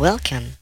Welcome.